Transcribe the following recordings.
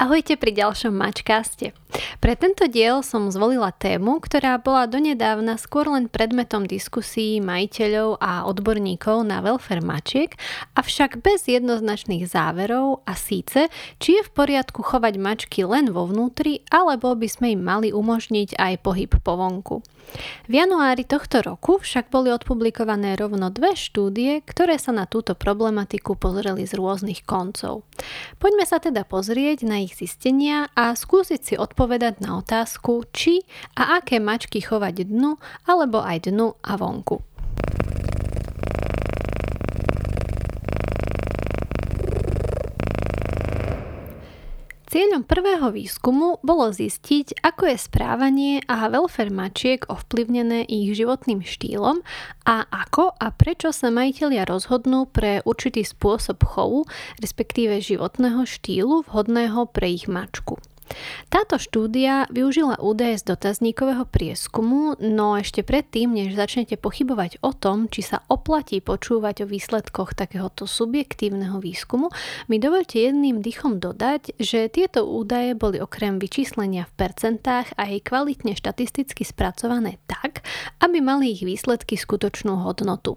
Ahojte pri ďalšom Mačkaste. Pre tento diel som zvolila tému, ktorá bola donedávna skôr len predmetom diskusí majiteľov a odborníkov na welfare mačiek, avšak bez jednoznačných záverov a síce, či je v poriadku chovať mačky len vo vnútri, alebo by sme im mali umožniť aj pohyb po vonku. V januári tohto roku však boli odpublikované rovno dve štúdie, ktoré sa na túto problematiku pozreli z rôznych koncov. Poďme sa teda pozrieť na ich zistenia a skúsiť si odpovedať na otázku, či a aké mačky chovať dnu alebo aj dnu a vonku. Cieľom prvého výskumu bolo zistiť, ako je správanie a welfare mačiek ovplyvnené ich životným štýlom a ako a prečo sa majiteľia rozhodnú pre určitý spôsob chovu, respektíve životného štýlu vhodného pre ich mačku. Táto štúdia využila údaje z dotazníkového prieskumu, no ešte predtým, než začnete pochybovať o tom, či sa oplatí počúvať o výsledkoch takéhoto subjektívneho výskumu, mi dovolte jedným dychom dodať, že tieto údaje boli okrem vyčíslenia v percentách aj kvalitne štatisticky spracované tak, aby mali ich výsledky skutočnú hodnotu.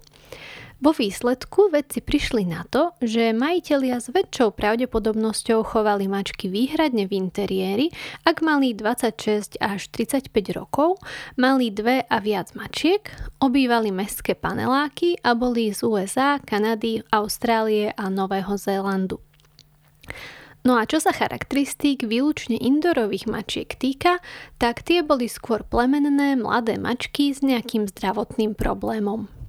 Vo výsledku vedci prišli na to, že majitelia s väčšou pravdepodobnosťou chovali mačky výhradne v interiéri, ak mali 26 až 35 rokov, mali dve a viac mačiek, obývali mestské paneláky a boli z USA, Kanady, Austrálie a Nového Zélandu. No a čo sa charakteristík výlučne indorových mačiek týka, tak tie boli skôr plemenné mladé mačky s nejakým zdravotným problémom.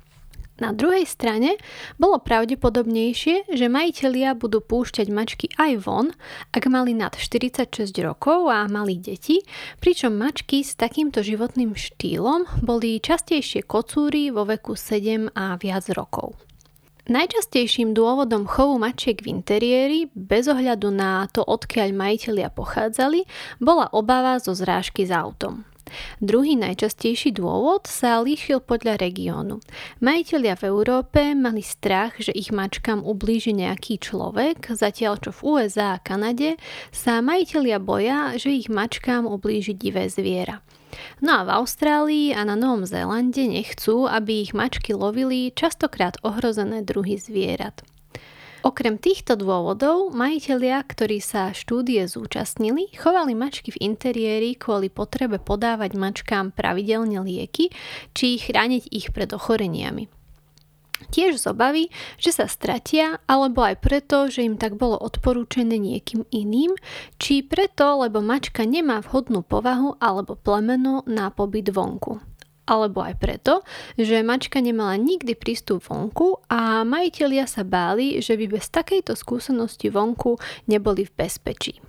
Na druhej strane bolo pravdepodobnejšie, že majitelia budú púšťať mačky aj von, ak mali nad 46 rokov a mali deti, pričom mačky s takýmto životným štýlom boli častejšie kocúry vo veku 7 a viac rokov. Najčastejším dôvodom chovu mačiek v interiéri, bez ohľadu na to, odkiaľ majitelia pochádzali, bola obava zo zrážky s autom. Druhý najčastejší dôvod sa líšil podľa regiónu. Majiteľia v Európe mali strach, že ich mačkám ublíži nejaký človek, zatiaľ čo v USA a Kanade sa majiteľia boja, že ich mačkám ublíži divé zviera. No a v Austrálii a na Novom Zélande nechcú, aby ich mačky lovili častokrát ohrozené druhy zvierat. Okrem týchto dôvodov, majiteľia, ktorí sa štúdie zúčastnili, chovali mačky v interiéri kvôli potrebe podávať mačkám pravidelne lieky či chrániť ich pred ochoreniami. Tiež z obavy, že sa stratia, alebo aj preto, že im tak bolo odporúčené niekým iným, či preto, lebo mačka nemá vhodnú povahu alebo plemeno na pobyt vonku alebo aj preto, že mačka nemala nikdy prístup vonku a majitelia sa báli, že by bez takejto skúsenosti vonku neboli v bezpečí.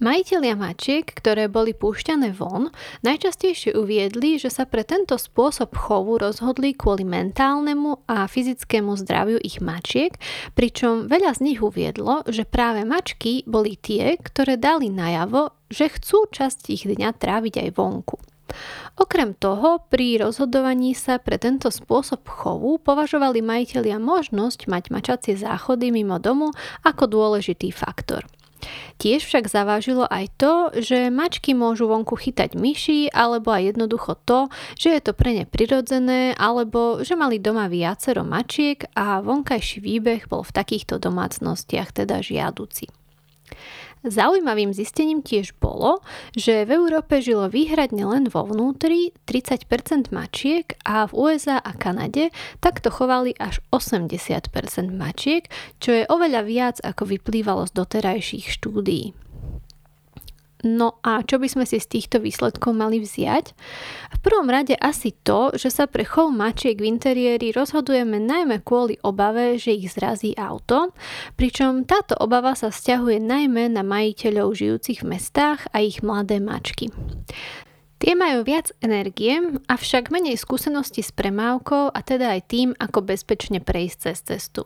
Majitelia mačiek, ktoré boli púšťané von, najčastejšie uviedli, že sa pre tento spôsob chovu rozhodli kvôli mentálnemu a fyzickému zdraviu ich mačiek, pričom veľa z nich uviedlo, že práve mačky boli tie, ktoré dali najavo, že chcú časť ich dňa tráviť aj vonku. Okrem toho, pri rozhodovaní sa pre tento spôsob chovu považovali majiteľia možnosť mať mačacie záchody mimo domu ako dôležitý faktor. Tiež však zavážilo aj to, že mačky môžu vonku chytať myši, alebo aj jednoducho to, že je to pre ne prirodzené, alebo že mali doma viacero mačiek a vonkajší výbeh bol v takýchto domácnostiach teda žiaduci. Zaujímavým zistením tiež bolo, že v Európe žilo výhradne len vo vnútri 30% mačiek a v USA a Kanade takto chovali až 80% mačiek, čo je oveľa viac ako vyplývalo z doterajších štúdií. No a čo by sme si z týchto výsledkov mali vziať? V prvom rade asi to, že sa pre chov mačiek v interiéri rozhodujeme najmä kvôli obave, že ich zrazí auto, pričom táto obava sa vzťahuje najmä na majiteľov žijúcich v mestách a ich mladé mačky. Tie majú viac energie, avšak menej skúsenosti s premávkou a teda aj tým, ako bezpečne prejsť cez cestu.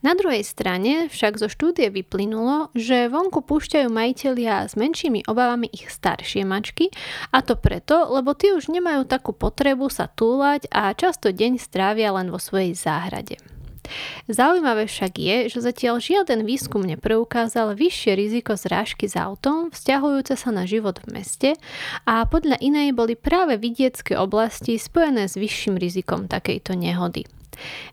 Na druhej strane však zo štúdie vyplynulo, že vonku púšťajú majiteľia s menšími obavami ich staršie mačky a to preto, lebo tie už nemajú takú potrebu sa túlať a často deň strávia len vo svojej záhrade. Zaujímavé však je, že zatiaľ žiaden výskum nepreukázal vyššie riziko zrážky s autom vzťahujúce sa na život v meste a podľa inej boli práve vidiecké oblasti spojené s vyšším rizikom takejto nehody.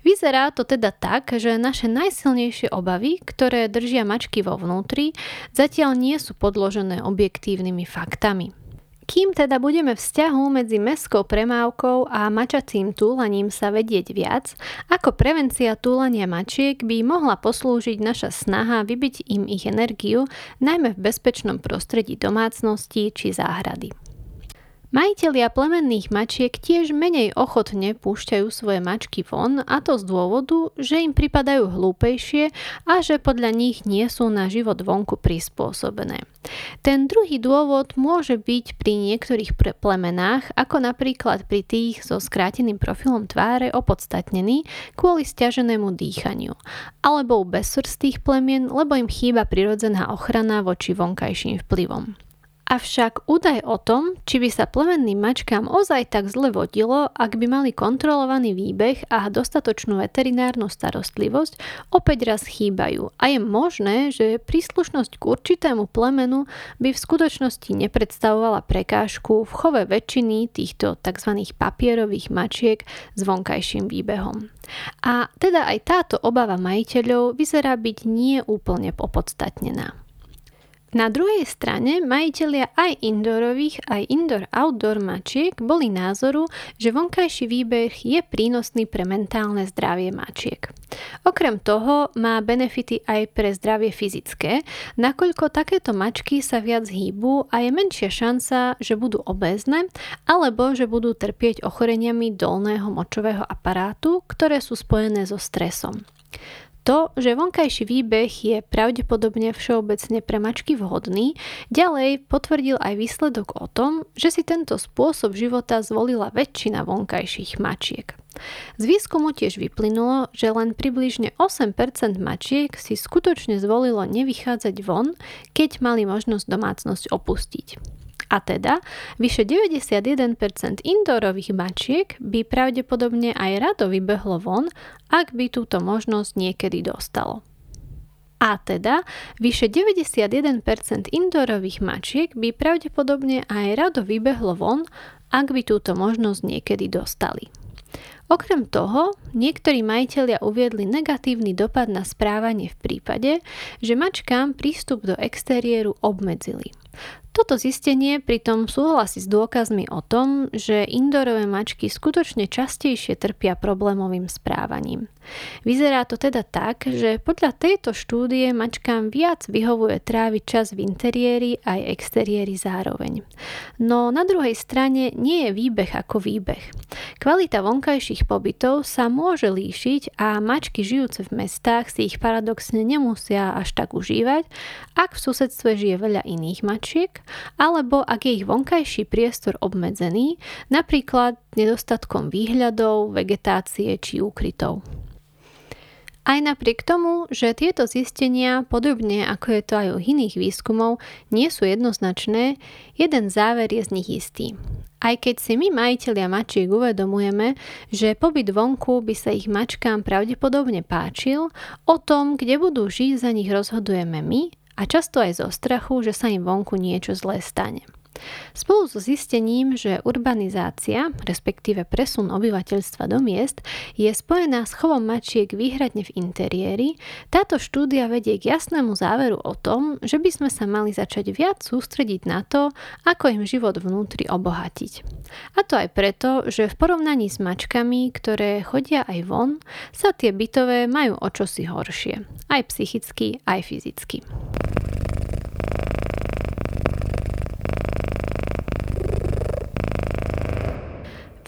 Vyzerá to teda tak, že naše najsilnejšie obavy, ktoré držia mačky vo vnútri, zatiaľ nie sú podložené objektívnymi faktami. Kým teda budeme vzťahu medzi mestskou premávkou a mačacím túlaním sa vedieť viac, ako prevencia túlania mačiek by mohla poslúžiť naša snaha vybiť im ich energiu, najmä v bezpečnom prostredí domácnosti či záhrady. Majitelia plemenných mačiek tiež menej ochotne púšťajú svoje mačky von a to z dôvodu, že im pripadajú hlúpejšie a že podľa nich nie sú na život vonku prispôsobené. Ten druhý dôvod môže byť pri niektorých plemenách, ako napríklad pri tých so skráteným profilom tváre opodstatnený kvôli stiaženému dýchaniu, alebo u bezsrstých plemien, lebo im chýba prirodzená ochrana voči vonkajším vplyvom. Avšak údaj o tom, či by sa plemenným mačkám ozaj tak zle vodilo, ak by mali kontrolovaný výbeh a dostatočnú veterinárnu starostlivosť, opäť raz chýbajú a je možné, že príslušnosť k určitému plemenu by v skutočnosti nepredstavovala prekážku v chove väčšiny týchto tzv. papierových mačiek s vonkajším výbehom. A teda aj táto obava majiteľov vyzerá byť nie úplne opodstatnená. Na druhej strane majiteľia aj indoorových, aj indoor-outdoor mačiek boli názoru, že vonkajší výbeh je prínosný pre mentálne zdravie mačiek. Okrem toho má benefity aj pre zdravie fyzické, nakoľko takéto mačky sa viac hýbu a je menšia šanca, že budú obézne alebo že budú trpieť ochoreniami dolného močového aparátu, ktoré sú spojené so stresom. To, že vonkajší výbeh je pravdepodobne všeobecne pre mačky vhodný, ďalej potvrdil aj výsledok o tom, že si tento spôsob života zvolila väčšina vonkajších mačiek. Z výskumu tiež vyplynulo, že len približne 8% mačiek si skutočne zvolilo nevychádzať von, keď mali možnosť domácnosť opustiť. A teda, vyše 91% indoorových mačiek by pravdepodobne aj rado vybehlo von, ak by túto možnosť niekedy dostalo. A teda, vyše 91% indoorových mačiek by pravdepodobne aj rado vybehlo von, ak by túto možnosť niekedy dostali. Okrem toho, niektorí majiteľia uviedli negatívny dopad na správanie v prípade, že mačkám prístup do exteriéru obmedzili. Toto zistenie pritom súhlasí s dôkazmi o tom, že indorové mačky skutočne častejšie trpia problémovým správaním. Vyzerá to teda tak, že podľa tejto štúdie mačkám viac vyhovuje tráviť čas v interiéri aj exteriéri zároveň. No na druhej strane nie je výbeh ako výbeh. Kvalita vonkajších pobytov sa môže líšiť a mačky žijúce v mestách si ich paradoxne nemusia až tak užívať, ak v susedstve žije veľa iných mačiek alebo ak je ich vonkajší priestor obmedzený, napríklad nedostatkom výhľadov, vegetácie či úkrytov. Aj napriek tomu, že tieto zistenia, podobne ako je to aj u iných výskumov, nie sú jednoznačné, jeden záver je z nich istý. Aj keď si my majiteľia mačiek uvedomujeme, že pobyt vonku by sa ich mačkám pravdepodobne páčil, o tom, kde budú žiť, za nich rozhodujeme my a často aj zo strachu, že sa im vonku niečo zlé stane. Spolu so zistením, že urbanizácia, respektíve presun obyvateľstva do miest, je spojená s chovom mačiek výhradne v interiéri, táto štúdia vedie k jasnému záveru o tom, že by sme sa mali začať viac sústrediť na to, ako im život vnútri obohatiť. A to aj preto, že v porovnaní s mačkami, ktoré chodia aj von, sa tie bytové majú o čosi horšie. Aj psychicky, aj fyzicky.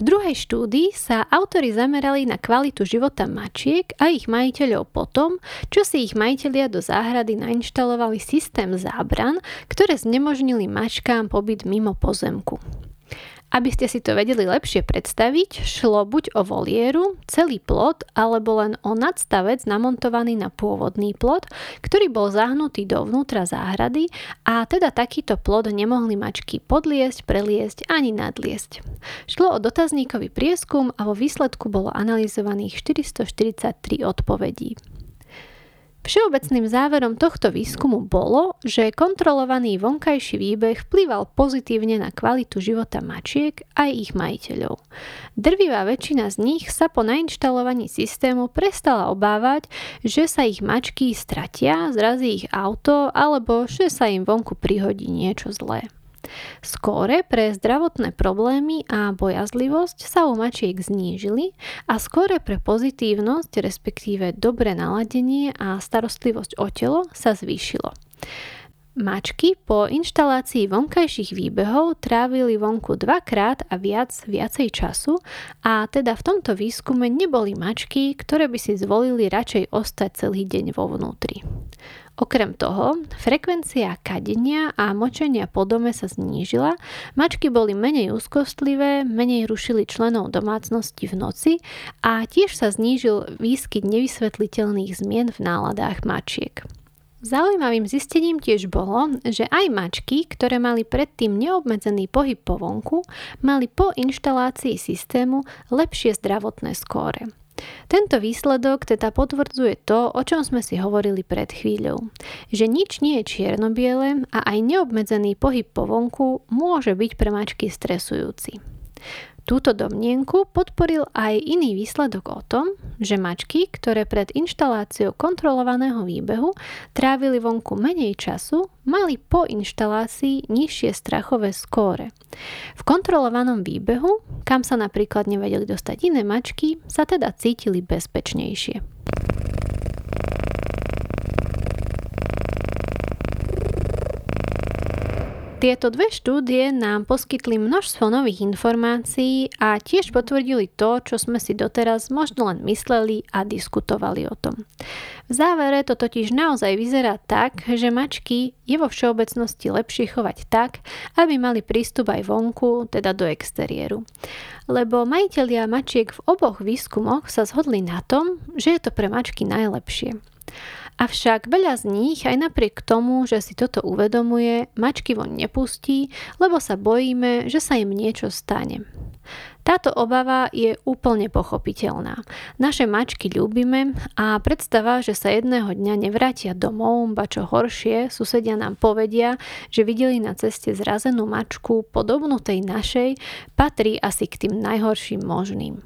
V druhej štúdii sa autori zamerali na kvalitu života mačiek a ich majiteľov potom, čo si ich majiteľia do záhrady nainštalovali systém zábran, ktoré znemožnili mačkám pobyt mimo pozemku. Aby ste si to vedeli lepšie predstaviť, šlo buď o volieru, celý plot, alebo len o nadstavec namontovaný na pôvodný plot, ktorý bol zahnutý dovnútra záhrady a teda takýto plot nemohli mačky podliesť, preliesť ani nadliesť. Šlo o dotazníkový prieskum a vo výsledku bolo analyzovaných 443 odpovedí. Všeobecným záverom tohto výskumu bolo, že kontrolovaný vonkajší výbeh vplyval pozitívne na kvalitu života mačiek aj ich majiteľov. Drvivá väčšina z nich sa po nainštalovaní systému prestala obávať, že sa ich mačky stratia, zrazí ich auto alebo že sa im vonku prihodí niečo zlé. Skóre pre zdravotné problémy a bojazlivosť sa u mačiek znížili a skóre pre pozitívnosť, respektíve dobré naladenie a starostlivosť o telo sa zvýšilo. Mačky po inštalácii vonkajších výbehov trávili vonku dvakrát a viac viacej času a teda v tomto výskume neboli mačky, ktoré by si zvolili radšej ostať celý deň vo vnútri. Okrem toho, frekvencia kadenia a močenia po dome sa znížila, mačky boli menej úzkostlivé, menej rušili členov domácnosti v noci a tiež sa znížil výskyt nevysvetliteľných zmien v náladách mačiek. Zaujímavým zistením tiež bolo, že aj mačky, ktoré mali predtým neobmedzený pohyb po vonku, mali po inštalácii systému lepšie zdravotné skóre. Tento výsledok teda potvrdzuje to, o čom sme si hovorili pred chvíľou. Že nič nie je čierno-biele a aj neobmedzený pohyb po vonku môže byť pre mačky stresujúci. Túto domnienku podporil aj iný výsledok o tom, že mačky, ktoré pred inštaláciou kontrolovaného výbehu trávili vonku menej času, mali po inštalácii nižšie strachové skóre. V kontrolovanom výbehu, kam sa napríklad nevedeli dostať iné mačky, sa teda cítili bezpečnejšie. Tieto dve štúdie nám poskytli množstvo nových informácií a tiež potvrdili to, čo sme si doteraz možno len mysleli a diskutovali o tom. V závere to totiž naozaj vyzerá tak, že mačky je vo všeobecnosti lepšie chovať tak, aby mali prístup aj vonku, teda do exteriéru. Lebo majiteľia mačiek v oboch výskumoch sa zhodli na tom, že je to pre mačky najlepšie. Avšak veľa z nich aj napriek tomu, že si toto uvedomuje, mačky von nepustí, lebo sa bojíme, že sa im niečo stane. Táto obava je úplne pochopiteľná. Naše mačky ľúbime a predstava, že sa jedného dňa nevrátia domov, ba čo horšie, susedia nám povedia, že videli na ceste zrazenú mačku podobnú tej našej, patrí asi k tým najhorším možným.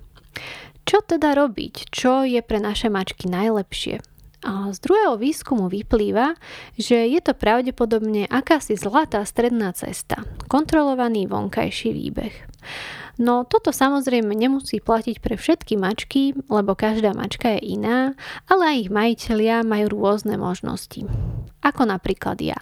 Čo teda robiť? Čo je pre naše mačky najlepšie? Z druhého výskumu vyplýva, že je to pravdepodobne akási zlatá stredná cesta, kontrolovaný vonkajší výbeh. No toto samozrejme nemusí platiť pre všetky mačky, lebo každá mačka je iná, ale aj ich majiteľia majú rôzne možnosti. Ako napríklad ja.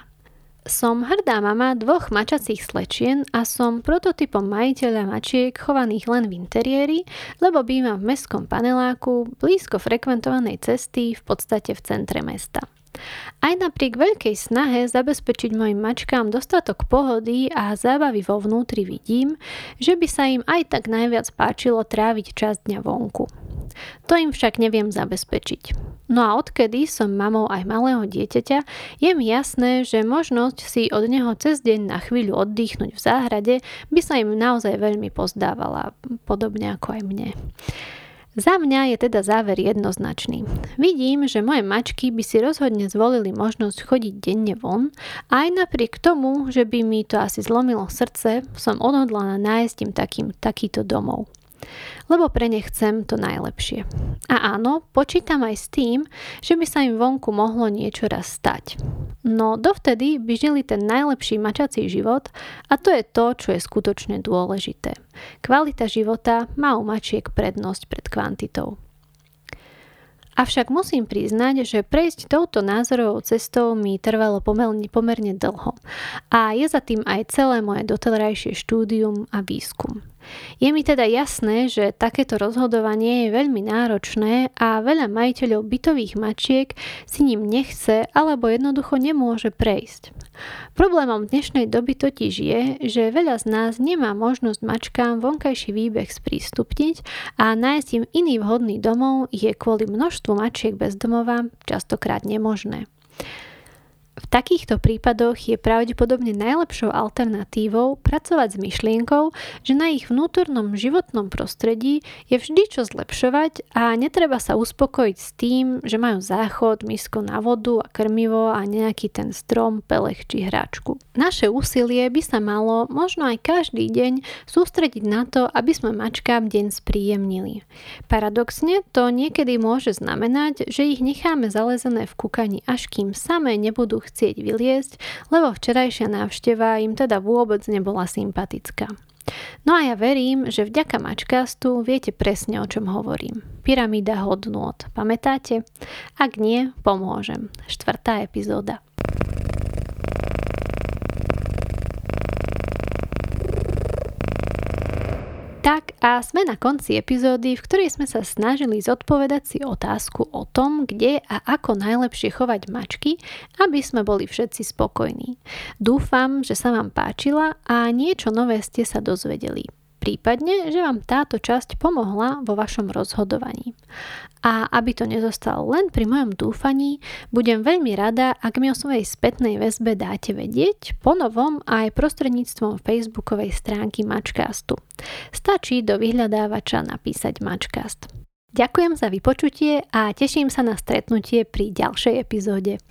Som hrdá mama dvoch mačacích slečien a som prototypom majiteľa mačiek chovaných len v interiéri, lebo bývam v mestskom paneláku blízko frekventovanej cesty v podstate v centre mesta. Aj napriek veľkej snahe zabezpečiť mojim mačkám dostatok pohody a zábavy vo vnútri vidím, že by sa im aj tak najviac páčilo tráviť časť dňa vonku. To im však neviem zabezpečiť. No a odkedy som mamou aj malého dieťaťa, je mi jasné, že možnosť si od neho cez deň na chvíľu oddychnúť v záhrade by sa im naozaj veľmi pozdávala, podobne ako aj mne. Za mňa je teda záver jednoznačný. Vidím, že moje mačky by si rozhodne zvolili možnosť chodiť denne von a aj napriek tomu, že by mi to asi zlomilo srdce, som odhodlaná nájsť im takým, takýto domov lebo pre ne chcem to najlepšie. A áno, počítam aj s tým, že by sa im vonku mohlo niečo raz stať. No dovtedy by žili ten najlepší mačací život a to je to, čo je skutočne dôležité. Kvalita života má u mačiek prednosť pred kvantitou. Avšak musím priznať, že prejsť touto názorovou cestou mi trvalo pomerne, pomerne dlho a je za tým aj celé moje doterajšie štúdium a výskum. Je mi teda jasné, že takéto rozhodovanie je veľmi náročné a veľa majiteľov bytových mačiek si ním nechce alebo jednoducho nemôže prejsť. Problémom dnešnej doby totiž je, že veľa z nás nemá možnosť mačkám vonkajší výbeh sprístupniť a nájsť im iný vhodný domov je kvôli množstvu mačiek bez domova častokrát nemožné. V takýchto prípadoch je pravdepodobne najlepšou alternatívou pracovať s myšlienkou, že na ich vnútornom životnom prostredí je vždy čo zlepšovať a netreba sa uspokojiť s tým, že majú záchod, misku na vodu a krmivo a nejaký ten strom, pelech či hráčku. Naše úsilie by sa malo možno aj každý deň sústrediť na to, aby sme mačkám deň spríjemnili. Paradoxne to niekedy môže znamenať, že ich necháme zalezené v kúkani až kým samé nebudú chcieť vyliesť, lebo včerajšia návšteva im teda vôbec nebola sympatická. No a ja verím, že vďaka mačkastu viete presne o čom hovorím. Pyramída hodnôt. Pamätáte? Ak nie, pomôžem. Štvrtá epizóda. Tak a sme na konci epizódy, v ktorej sme sa snažili zodpovedať si otázku o tom, kde a ako najlepšie chovať mačky, aby sme boli všetci spokojní. Dúfam, že sa vám páčila a niečo nové ste sa dozvedeli prípadne, že vám táto časť pomohla vo vašom rozhodovaní. A aby to nezostalo len pri mojom dúfaní, budem veľmi rada, ak mi o svojej spätnej väzbe dáte vedieť, ponovom aj prostredníctvom facebookovej stránky Mačkastu. Stačí do vyhľadávača napísať Mačkast. Ďakujem za vypočutie a teším sa na stretnutie pri ďalšej epizóde.